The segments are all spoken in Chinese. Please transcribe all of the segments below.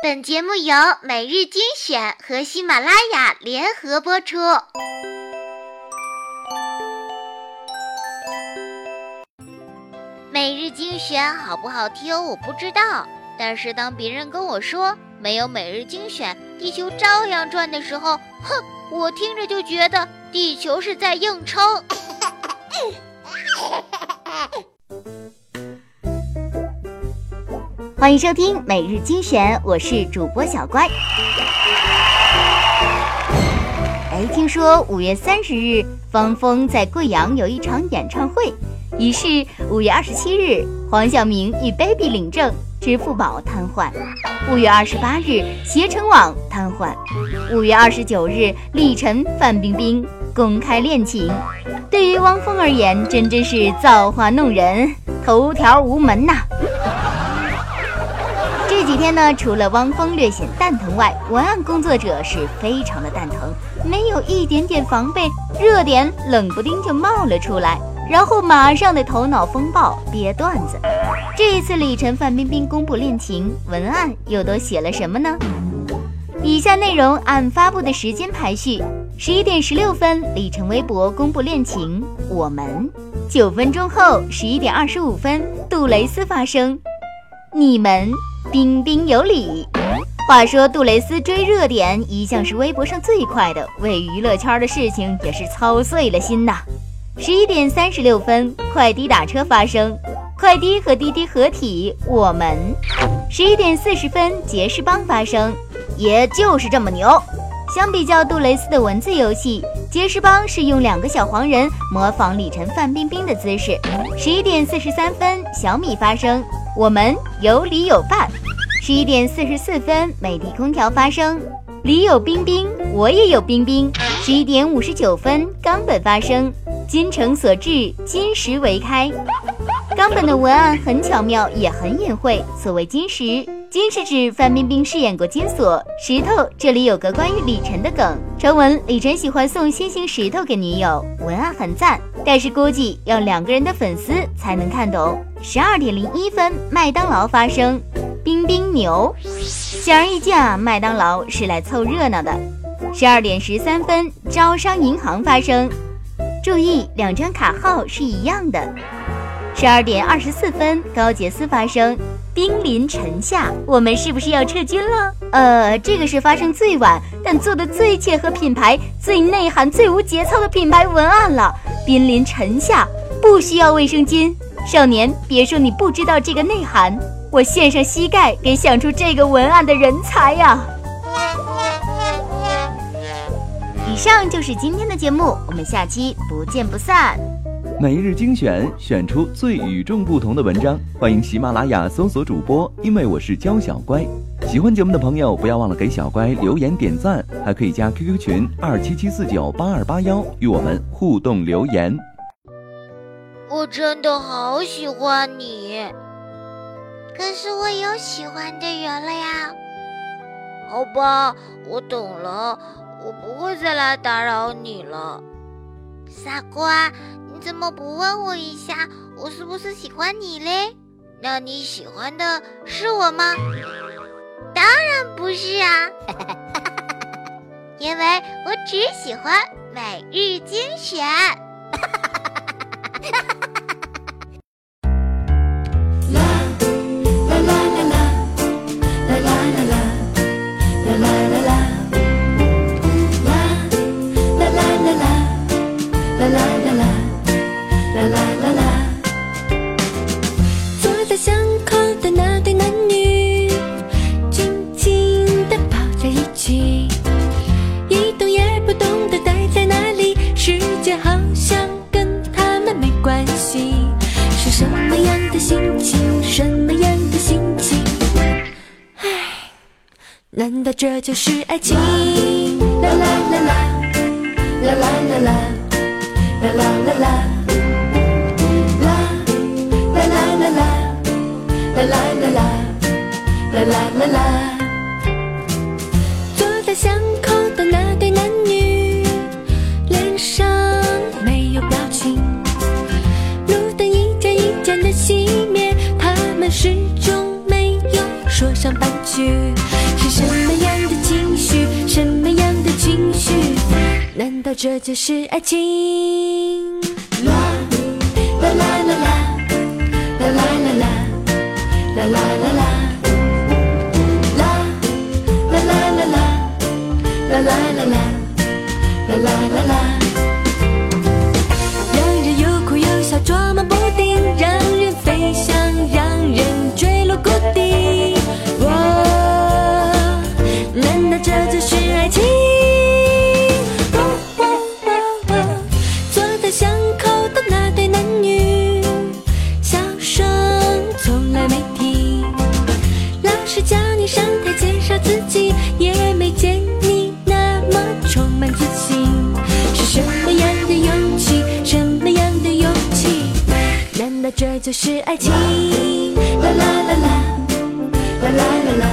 本节目由每日精选和喜马拉雅联合播出。每日精选好不好听我不知道，但是当别人跟我说没有每日精选，地球照样转的时候，哼，我听着就觉得地球是在硬撑。欢迎收听每日精选，我是主播小乖。哎，听说五月三十日汪峰在贵阳有一场演唱会，于是五月二十七日黄晓明与 Baby 领证，支付宝瘫痪；五月二十八日携程网瘫痪；五月二十九日李晨范冰冰公开恋情。对于汪峰而言，真真是造化弄人，头条无门呐。几天呢，除了汪峰略显蛋疼外，文案工作者是非常的蛋疼，没有一点点防备，热点冷不丁就冒了出来，然后马上的头脑风暴憋段子。这一次李晨范冰冰公布恋情，文案又都写了什么呢？以下内容按发布的时间排序：十一点十六分，李晨微博公布恋情，我们；九分钟后，十一点二十五分，杜蕾斯发声，你们。彬彬有礼。话说杜蕾斯追热点一向是微博上最快的，为娱乐圈的事情也是操碎了心呐。十一点三十六分，快滴打车发生，快滴和滴滴合体，我们。十一点四十分，杰士邦发生，也就是这么牛。相比较杜蕾斯的文字游戏，杰士邦是用两个小黄人模仿李晨、范冰冰的姿势。十一点四十三分，小米发生。我们有理有范。十一点四十四分，美的空调发声，里有冰冰，我也有冰冰。十一点五十九分，冈本发声，金诚所至，金石为开。冈本的文案很巧妙，也很隐晦。所谓金石，金是指范冰冰饰演过金锁，石头这里有个关于李晨的梗，传闻李晨喜欢送心形石头给女友，文案很赞，但是估计要两个人的粉丝才能看懂。十二点零一分，麦当劳发声，冰冰牛。显而易见啊，麦当劳是来凑热闹的。十二点十三分，招商银行发声，注意两张卡号是一样的。十二点二十四分，高洁丝发声，兵临城下，我们是不是要撤军了？呃，这个是发生最晚，但做的最切合品牌、最内涵、最无节操的品牌文案了。兵临城下，不需要卫生巾。少年，别说你不知道这个内涵，我献上膝盖给想出这个文案的人才呀！以上就是今天的节目，我们下期不见不散。每日精选，选出最与众不同的文章，欢迎喜马拉雅搜索主播，因为我是娇小乖。喜欢节目的朋友，不要忘了给小乖留言点赞，还可以加 QQ 群二七七四九八二八幺与我们互动留言。我真的好喜欢你，可是我有喜欢的人了呀。好吧，我懂了，我不会再来打扰你了。傻瓜，怎么不问我一下，我是不是喜欢你嘞？那你喜欢的是我吗？当然不是啊，因为我只喜欢每日精选。难道这就是爱情？啦啦啦啦，啦啦啦啦，啦啦啦啦，啦啦啦啦啦，啦啦啦啦，啦啦啦啦。坐在巷口的那对男女，脸上没有表情。路灯一盏一盏的熄灭，他们始终说上半句。是什么样的情绪？什么样的情绪？难道这就是爱情？啦啦啦啦啦啦啦啦啦啦啦啦啦。啦啦啦啦，啦啦啦啦，让人又哭又笑，捉摸不定，让人飞翔，让人坠落谷底。老师叫你上台介绍自己，也没见你那么充满自信。是什么样的勇气？什么样的勇气？难道这就是爱情？啦啦啦啦，啦啦啦啦，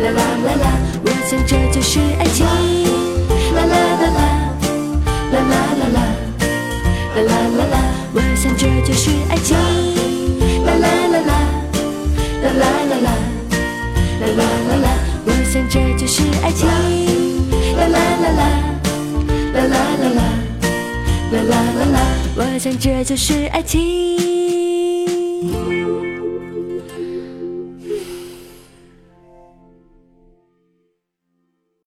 啦啦啦啦，我想这就是爱情。啦啦啦啦，啦啦啦啦，啦啦啦啦，我想这就是爱情。啦啦啦啦，我想这就是爱情。啦啦啦啦，啦啦啦啦，啦啦啦啦，我想这就是爱情。